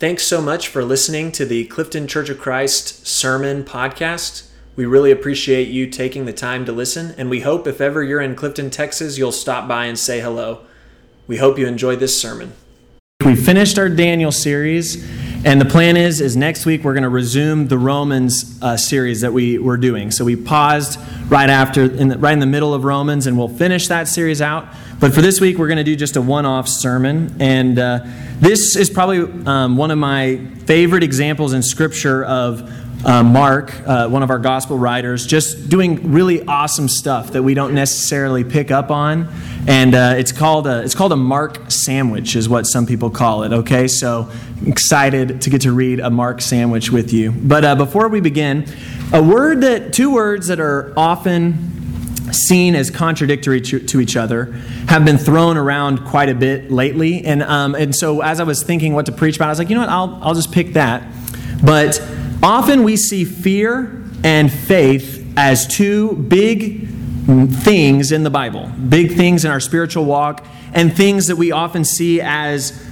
Thanks so much for listening to the Clifton Church of Christ Sermon Podcast. We really appreciate you taking the time to listen, and we hope if ever you're in Clifton, Texas, you'll stop by and say hello. We hope you enjoy this sermon. We finished our Daniel series, and the plan is is next week we're going to resume the Romans uh, series that we were doing. So we paused right after, in the, right in the middle of Romans, and we'll finish that series out. But for this week, we're going to do just a one-off sermon, and uh, this is probably um, one of my favorite examples in Scripture of uh, Mark, uh, one of our gospel writers, just doing really awesome stuff that we don't necessarily pick up on, and uh, it's called a it's called a Mark sandwich, is what some people call it. Okay, so excited to get to read a Mark sandwich with you. But uh, before we begin, a word that two words that are often seen as contradictory to, to, each other have been thrown around quite a bit lately. And, um, and so as I was thinking what to preach about, I was like, you know what, I'll, I'll just pick that. But often we see fear and faith as two big things in the Bible, big things in our spiritual walk, and things that we often see as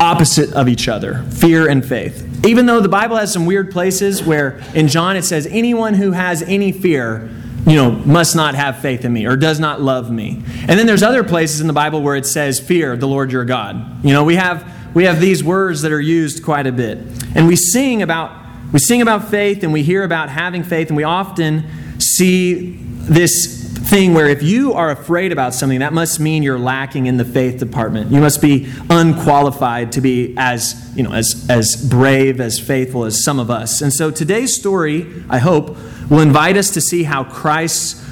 opposite of each other fear and faith. Even though the Bible has some weird places where in John it says, anyone who has any fear you know, must not have faith in me or does not love me. And then there's other places in the Bible where it says, fear the Lord your God. You know, we have we have these words that are used quite a bit. And we sing about we sing about faith and we hear about having faith and we often see this thing where if you are afraid about something that must mean you're lacking in the faith department you must be unqualified to be as you know as as brave as faithful as some of us and so today's story i hope will invite us to see how Christ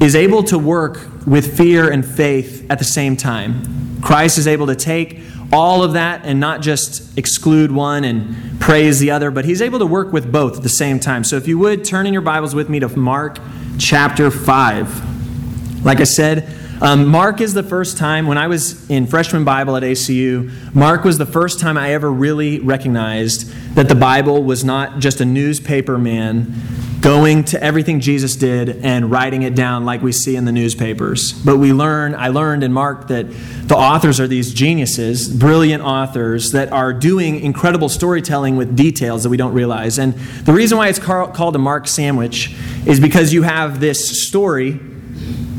is able to work with fear and faith at the same time. Christ is able to take all of that and not just exclude one and praise the other, but he's able to work with both at the same time. So if you would turn in your Bibles with me to Mark chapter 5. Like I said, um, Mark is the first time, when I was in freshman Bible at ACU, Mark was the first time I ever really recognized that the Bible was not just a newspaper man going to everything Jesus did and writing it down like we see in the newspapers. But we learn, I learned in Mark that the authors are these geniuses, brilliant authors that are doing incredible storytelling with details that we don't realize. And the reason why it's called a Mark sandwich is because you have this story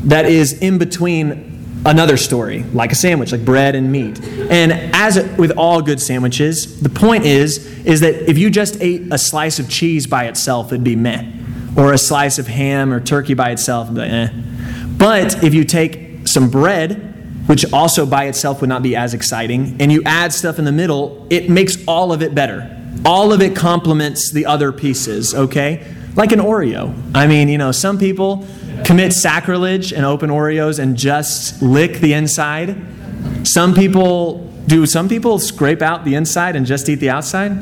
that is in between another story, like a sandwich, like bread and meat. And as with all good sandwiches, the point is is that if you just ate a slice of cheese by itself, it'd be meh, or a slice of ham or turkey by itself, be eh. But if you take some bread, which also by itself would not be as exciting, and you add stuff in the middle, it makes all of it better. All of it complements the other pieces, okay? Like an Oreo. I mean, you know, some people commit sacrilege and open Oreos and just lick the inside. Some people do some people scrape out the inside and just eat the outside?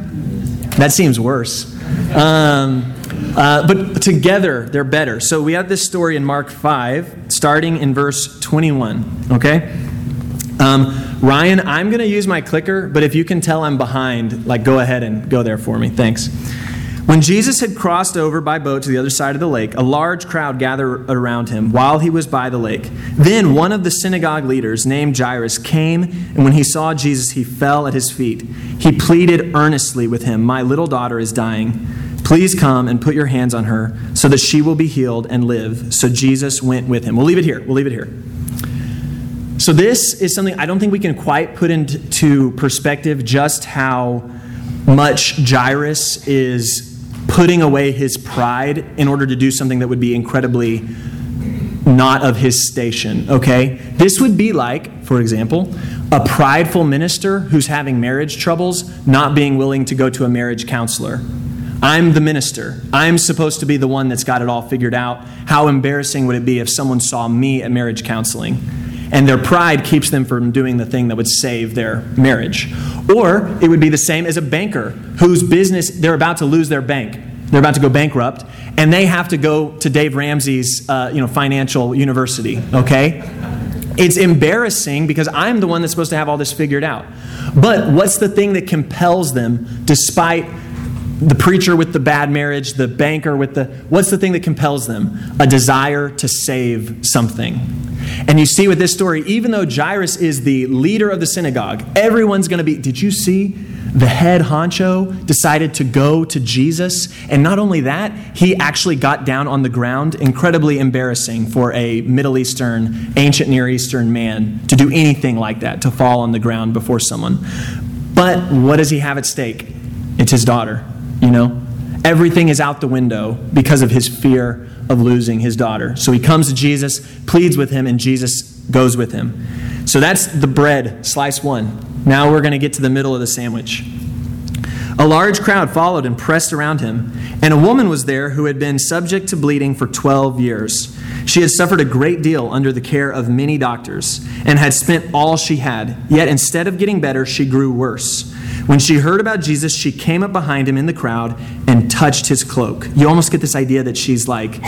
That seems worse. Um, uh, but together, they're better. So we have this story in Mark 5, starting in verse 21. Okay? Um, Ryan, I'm going to use my clicker, but if you can tell I'm behind, like go ahead and go there for me. Thanks. When Jesus had crossed over by boat to the other side of the lake, a large crowd gathered around him while he was by the lake. Then one of the synagogue leaders, named Jairus, came, and when he saw Jesus, he fell at his feet. He pleaded earnestly with him, My little daughter is dying. Please come and put your hands on her so that she will be healed and live. So Jesus went with him. We'll leave it here. We'll leave it here. So, this is something I don't think we can quite put into perspective just how much Jairus is putting away his pride in order to do something that would be incredibly not of his station, okay? This would be like, for example, a prideful minister who's having marriage troubles not being willing to go to a marriage counselor. I'm the minister. I'm supposed to be the one that's got it all figured out. How embarrassing would it be if someone saw me at marriage counseling? And their pride keeps them from doing the thing that would save their marriage. Or it would be the same as a banker whose business, they're about to lose their bank. They're about to go bankrupt, and they have to go to Dave Ramsey's uh, you know, financial university, okay? It's embarrassing because I'm the one that's supposed to have all this figured out. But what's the thing that compels them, despite the preacher with the bad marriage, the banker with the. What's the thing that compels them? A desire to save something. And you see with this story, even though Jairus is the leader of the synagogue, everyone's going to be. Did you see? The head honcho decided to go to Jesus. And not only that, he actually got down on the ground. Incredibly embarrassing for a Middle Eastern, ancient Near Eastern man to do anything like that, to fall on the ground before someone. But what does he have at stake? It's his daughter, you know? Everything is out the window because of his fear of losing his daughter. So he comes to Jesus, pleads with him, and Jesus goes with him. So that's the bread, slice one. Now we're going to get to the middle of the sandwich. A large crowd followed and pressed around him, and a woman was there who had been subject to bleeding for 12 years. She had suffered a great deal under the care of many doctors and had spent all she had. Yet instead of getting better, she grew worse. When she heard about Jesus, she came up behind him in the crowd and touched his cloak. You almost get this idea that she's like,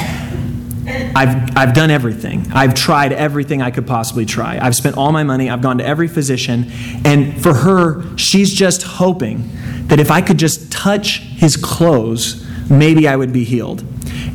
I've, I've done everything. I've tried everything I could possibly try. I've spent all my money. I've gone to every physician. And for her, she's just hoping that if I could just touch his clothes, maybe I would be healed.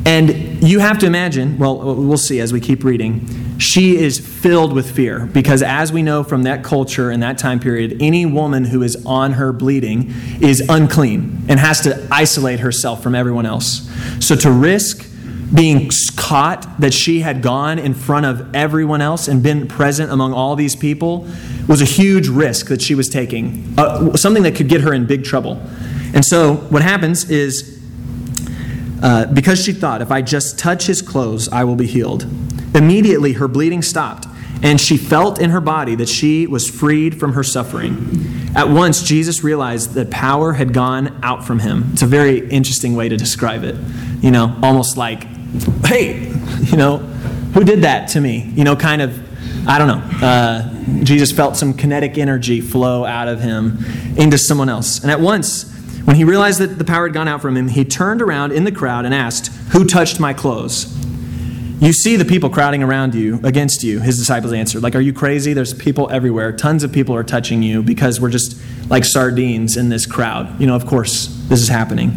And you have to imagine, well, we'll see as we keep reading, she is filled with fear because, as we know from that culture and that time period, any woman who is on her bleeding is unclean and has to isolate herself from everyone else. So to risk being caught that she had gone in front of everyone else and been present among all these people was a huge risk that she was taking, uh, something that could get her in big trouble. And so what happens is, uh, because she thought, if I just touch his clothes, I will be healed, immediately her bleeding stopped, and she felt in her body that she was freed from her suffering. At once, Jesus realized that power had gone out from him. It's a very interesting way to describe it. You know, almost like hey, you know, who did that to me? You know, kind of, I don't know. Uh, Jesus felt some kinetic energy flow out of him into someone else. And at once, when he realized that the power had gone out from him, he turned around in the crowd and asked, Who touched my clothes? You see the people crowding around you, against you, his disciples answered. Like, are you crazy? There's people everywhere. Tons of people are touching you because we're just like sardines in this crowd. You know, of course, this is happening.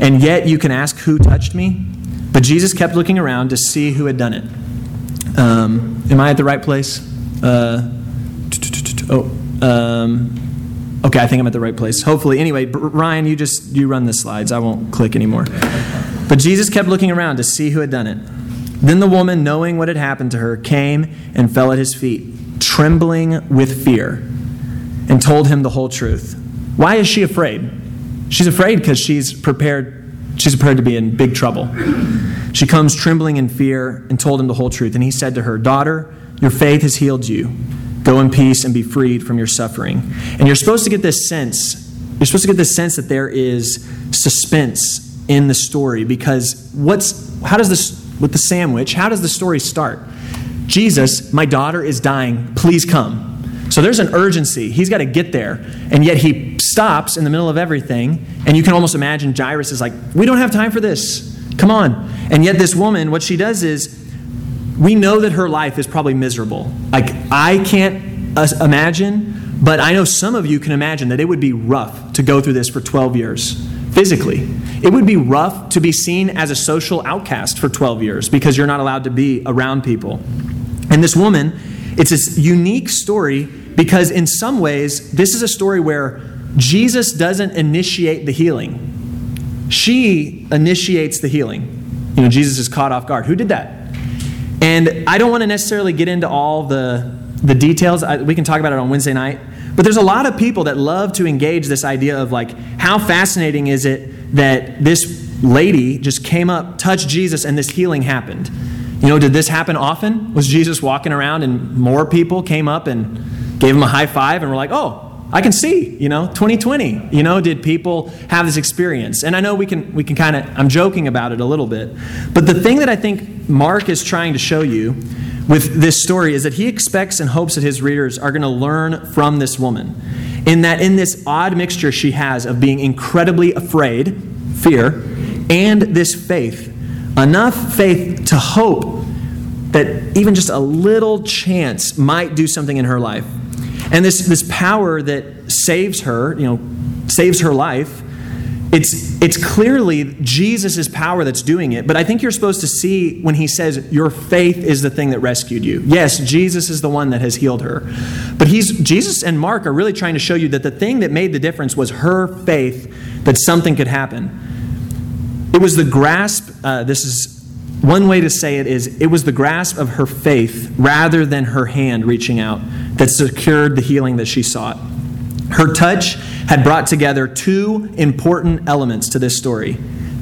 And yet you can ask, Who touched me? But Jesus kept looking around to see who had done it. Um, am I at the right place? Uh, oh, um, okay, I think I'm at the right place. Hopefully. Anyway, Ryan, you just you run the slides. I won't click anymore. But Jesus kept looking around to see who had done it. Then the woman, knowing what had happened to her, came and fell at his feet, trembling with fear, and told him the whole truth. Why is she afraid? She's afraid because she's prepared She's prepared to be in big trouble. She comes trembling in fear and told him the whole truth. And he said to her, Daughter, your faith has healed you. Go in peace and be freed from your suffering. And you're supposed to get this sense. You're supposed to get this sense that there is suspense in the story because what's how does this with the sandwich, how does the story start? Jesus, my daughter is dying. Please come. So there's an urgency. He's got to get there. And yet he stops in the middle of everything. And you can almost imagine Jairus is like, We don't have time for this. Come on. And yet this woman, what she does is, we know that her life is probably miserable. Like, I can't imagine, but I know some of you can imagine that it would be rough to go through this for 12 years physically. It would be rough to be seen as a social outcast for 12 years because you're not allowed to be around people. And this woman, it's a unique story because, in some ways, this is a story where Jesus doesn't initiate the healing, she initiates the healing. You know, Jesus is caught off guard. Who did that? And I don't want to necessarily get into all the, the details. I, we can talk about it on Wednesday night. But there's a lot of people that love to engage this idea of like, how fascinating is it that this lady just came up, touched Jesus, and this healing happened? You know, did this happen often? Was Jesus walking around and more people came up and gave him a high five and were like, oh, I can see, you know, 2020. You know, did people have this experience? And I know we can we can kind of I'm joking about it a little bit. But the thing that I think Mark is trying to show you with this story is that he expects and hopes that his readers are going to learn from this woman. In that in this odd mixture she has of being incredibly afraid, fear, and this faith enough faith to hope that even just a little chance might do something in her life. And this, this power that saves her, you know, saves her life, it's, it's clearly Jesus' power that's doing it, but I think you're supposed to see when he says, Your faith is the thing that rescued you. Yes, Jesus is the one that has healed her. But he's, Jesus and Mark are really trying to show you that the thing that made the difference was her faith that something could happen. It was the grasp, uh, this is one way to say it is, it was the grasp of her faith rather than her hand reaching out that secured the healing that she sought. Her touch had brought together two important elements to this story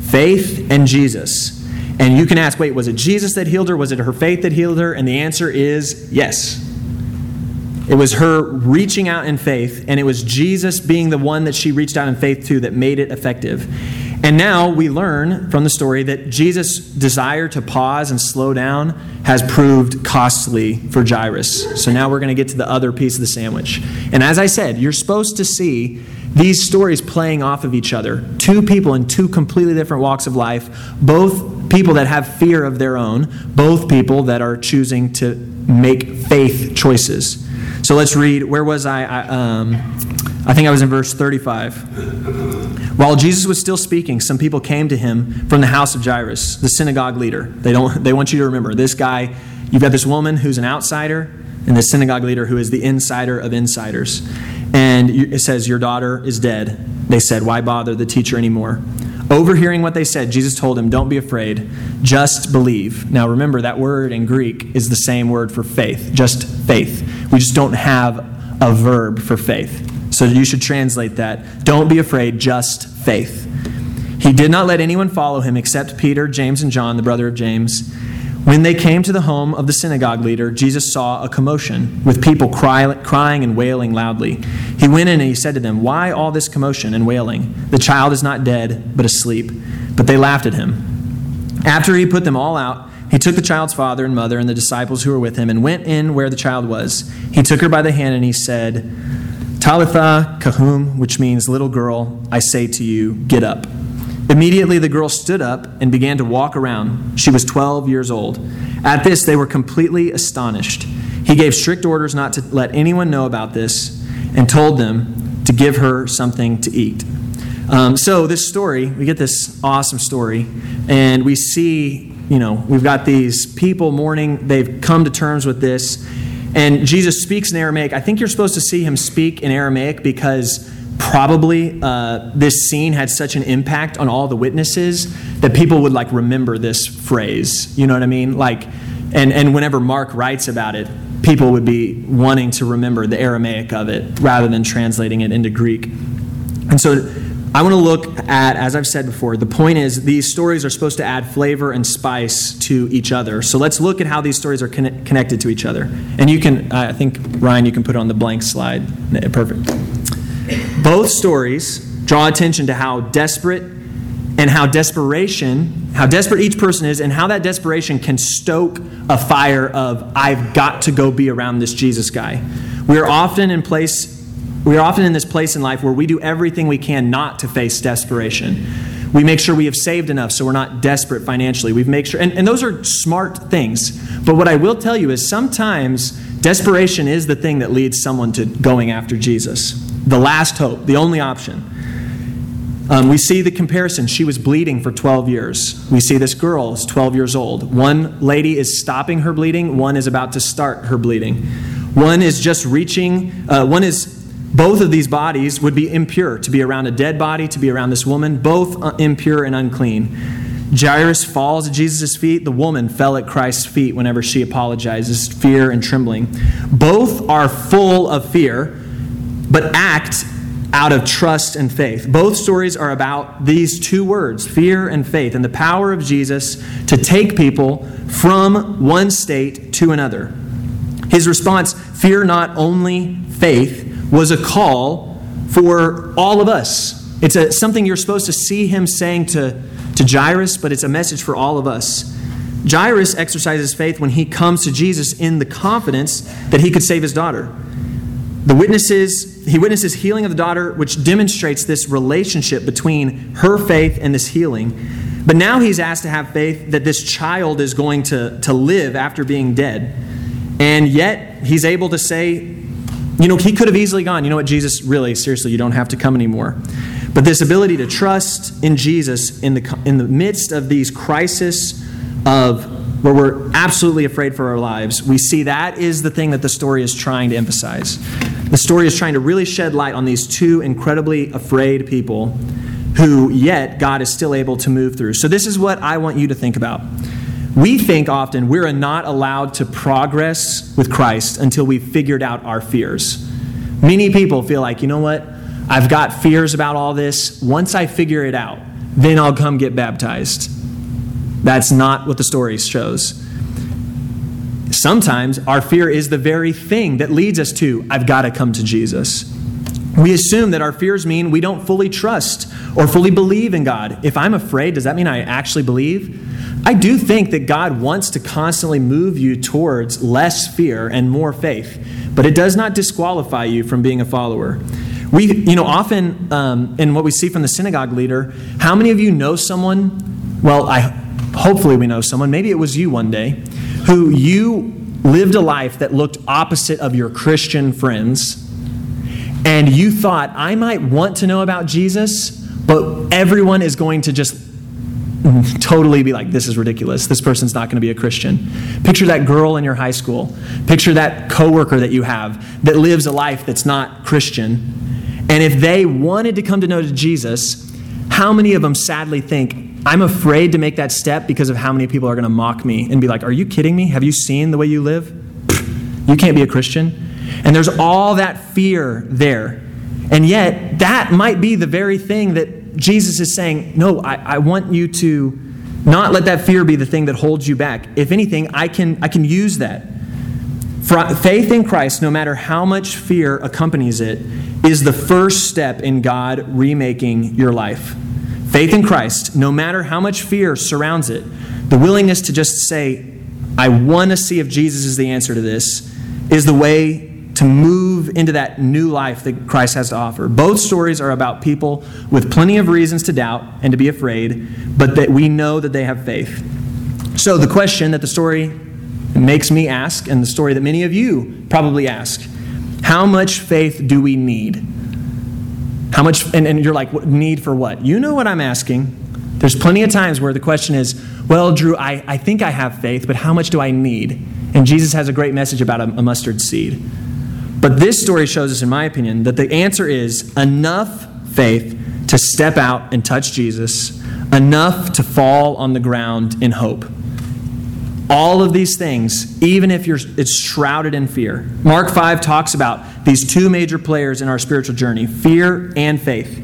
faith and Jesus. And you can ask, wait, was it Jesus that healed her? Was it her faith that healed her? And the answer is yes. It was her reaching out in faith, and it was Jesus being the one that she reached out in faith to that made it effective. And now we learn from the story that Jesus' desire to pause and slow down has proved costly for Jairus. So now we're going to get to the other piece of the sandwich. And as I said, you're supposed to see these stories playing off of each other. Two people in two completely different walks of life, both people that have fear of their own, both people that are choosing to make faith choices. So let's read. Where was I? I, um, I think I was in verse 35. While Jesus was still speaking, some people came to him from the house of Jairus, the synagogue leader. They, don't, they want you to remember this guy, you've got this woman who's an outsider, and the synagogue leader who is the insider of insiders. And it says, Your daughter is dead. They said, Why bother the teacher anymore? Overhearing what they said, Jesus told him, Don't be afraid, just believe. Now remember, that word in Greek is the same word for faith, just faith. We just don't have a verb for faith. So you should translate that. Don't be afraid, just faith. He did not let anyone follow him except Peter, James, and John, the brother of James. When they came to the home of the synagogue leader, Jesus saw a commotion with people cry, crying and wailing loudly. He went in and he said to them, Why all this commotion and wailing? The child is not dead, but asleep. But they laughed at him. After he put them all out, he took the child's father and mother and the disciples who were with him and went in where the child was. He took her by the hand and he said, Talitha koum, which means little girl, I say to you, get up. Immediately the girl stood up and began to walk around. She was 12 years old. At this, they were completely astonished. He gave strict orders not to let anyone know about this and told them to give her something to eat. Um, so, this story, we get this awesome story, and we see, you know, we've got these people mourning. They've come to terms with this. And Jesus speaks in Aramaic. I think you're supposed to see him speak in Aramaic because probably uh, this scene had such an impact on all the witnesses that people would like remember this phrase. You know what I mean? Like, and, and whenever Mark writes about it, people would be wanting to remember the Aramaic of it rather than translating it into Greek. And so I want to look at, as I've said before, the point is these stories are supposed to add flavor and spice to each other. So let's look at how these stories are con- connected to each other. And you can, I think, Ryan, you can put on the blank slide. Perfect. Both stories draw attention to how desperate and how desperation, how desperate each person is, and how that desperation can stoke a fire of, I've got to go be around this Jesus guy. We are often in place we are often in this place in life where we do everything we can not to face desperation. We make sure we have saved enough so we're not desperate financially. We make sure, and, and those are smart things. But what I will tell you is sometimes desperation is the thing that leads someone to going after Jesus. The last hope, the only option. Um, we see the comparison. She was bleeding for 12 years. We see this girl is 12 years old. One lady is stopping her bleeding, one is about to start her bleeding. One is just reaching, uh, one is both of these bodies would be impure to be around a dead body, to be around this woman, both uh, impure and unclean. Jairus falls at Jesus' feet. The woman fell at Christ's feet whenever she apologizes, fear and trembling. Both are full of fear, but act out of trust and faith. Both stories are about these two words, fear and faith, and the power of Jesus to take people from one state to another. His response, fear not only faith, was a call for all of us. It's a, something you're supposed to see him saying to, to Jairus, but it's a message for all of us. Jairus exercises faith when he comes to Jesus in the confidence that he could save his daughter. The witnesses, he witnesses healing of the daughter, which demonstrates this relationship between her faith and this healing. But now he's asked to have faith that this child is going to, to live after being dead. And yet he's able to say, you know, he could have easily gone, you know what, Jesus, really, seriously, you don't have to come anymore. But this ability to trust in Jesus in the, in the midst of these crises of where we're absolutely afraid for our lives, we see that is the thing that the story is trying to emphasize. The story is trying to really shed light on these two incredibly afraid people who, yet, God is still able to move through. So, this is what I want you to think about. We think often we're not allowed to progress with Christ until we've figured out our fears. Many people feel like, you know what? I've got fears about all this. Once I figure it out, then I'll come get baptized. That's not what the story shows. Sometimes our fear is the very thing that leads us to, I've got to come to Jesus. We assume that our fears mean we don't fully trust or fully believe in God. If I'm afraid, does that mean I actually believe? I do think that God wants to constantly move you towards less fear and more faith, but it does not disqualify you from being a follower. We, you know, often um, in what we see from the synagogue leader, how many of you know someone? Well, I hopefully we know someone. Maybe it was you one day who you lived a life that looked opposite of your Christian friends, and you thought, I might want to know about Jesus, but everyone is going to just totally be like, this is ridiculous. This person's not going to be a Christian. Picture that girl in your high school. Picture that coworker that you have that lives a life that's not Christian. And if they wanted to come to know Jesus, how many of them sadly think, I'm afraid to make that step because of how many people are going to mock me and be like, Are you kidding me? Have you seen the way you live? You can't be a Christian. And there's all that fear there. And yet, that might be the very thing that Jesus is saying, No, I, I want you to not let that fear be the thing that holds you back. If anything, I can, I can use that. Faith in Christ, no matter how much fear accompanies it, is the first step in God remaking your life. Faith in Christ, no matter how much fear surrounds it, the willingness to just say, I want to see if Jesus is the answer to this, is the way to move into that new life that Christ has to offer. Both stories are about people with plenty of reasons to doubt and to be afraid, but that we know that they have faith. So, the question that the story makes me ask, and the story that many of you probably ask how much faith do we need? How much, and, and you're like, what, need for what? You know what I'm asking. There's plenty of times where the question is, well, Drew, I, I think I have faith, but how much do I need? And Jesus has a great message about a, a mustard seed. But this story shows us, in my opinion, that the answer is enough faith to step out and touch Jesus, enough to fall on the ground in hope. All of these things, even if you're, it's shrouded in fear. Mark 5 talks about these two major players in our spiritual journey fear and faith.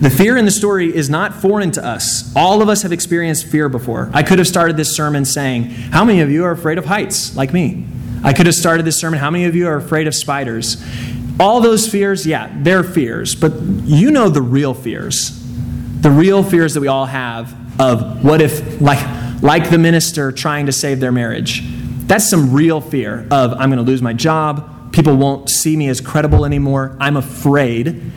The fear in the story is not foreign to us. All of us have experienced fear before. I could have started this sermon saying, How many of you are afraid of heights, like me? I could have started this sermon, How many of you are afraid of spiders? All those fears, yeah, they're fears, but you know the real fears. The real fears that we all have of what if, like, like the minister trying to save their marriage. That's some real fear of I'm going to lose my job, people won't see me as credible anymore, I'm afraid.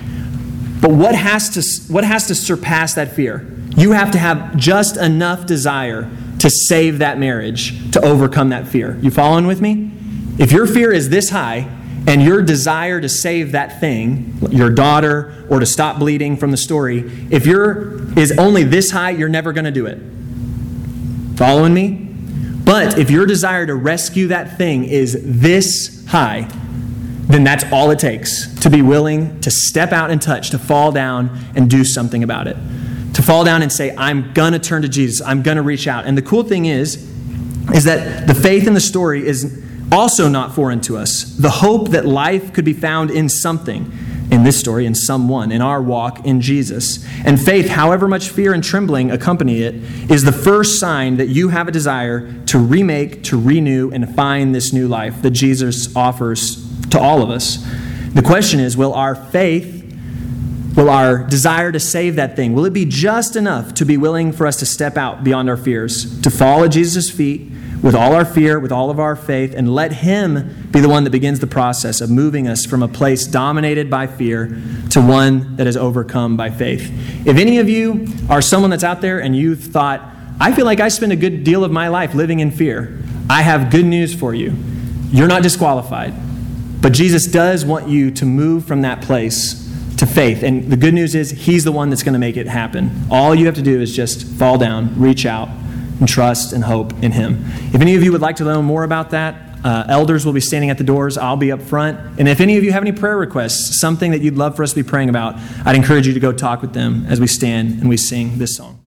But what has to what has to surpass that fear? You have to have just enough desire to save that marriage to overcome that fear. You following with me? If your fear is this high and your desire to save that thing, your daughter or to stop bleeding from the story, if your is only this high, you're never going to do it. Following me? But if your desire to rescue that thing is this high, then that's all it takes to be willing to step out and touch, to fall down and do something about it. To fall down and say, I'm going to turn to Jesus. I'm going to reach out. And the cool thing is, is that the faith in the story is also not foreign to us. The hope that life could be found in something in this story, in someone, in our walk in Jesus. And faith, however much fear and trembling accompany it, is the first sign that you have a desire to remake, to renew, and find this new life that Jesus offers to all of us. The question is will our faith, will our desire to save that thing, will it be just enough to be willing for us to step out beyond our fears, to fall at Jesus' feet? with all our fear, with all of our faith, and let Him be the one that begins the process of moving us from a place dominated by fear to one that is overcome by faith. If any of you are someone that's out there and you've thought, I feel like I spend a good deal of my life living in fear, I have good news for you. You're not disqualified. But Jesus does want you to move from that place to faith. And the good news is, He's the one that's going to make it happen. All you have to do is just fall down, reach out, and trust and hope in Him. If any of you would like to know more about that, uh, elders will be standing at the doors. I'll be up front. And if any of you have any prayer requests, something that you'd love for us to be praying about, I'd encourage you to go talk with them as we stand and we sing this song.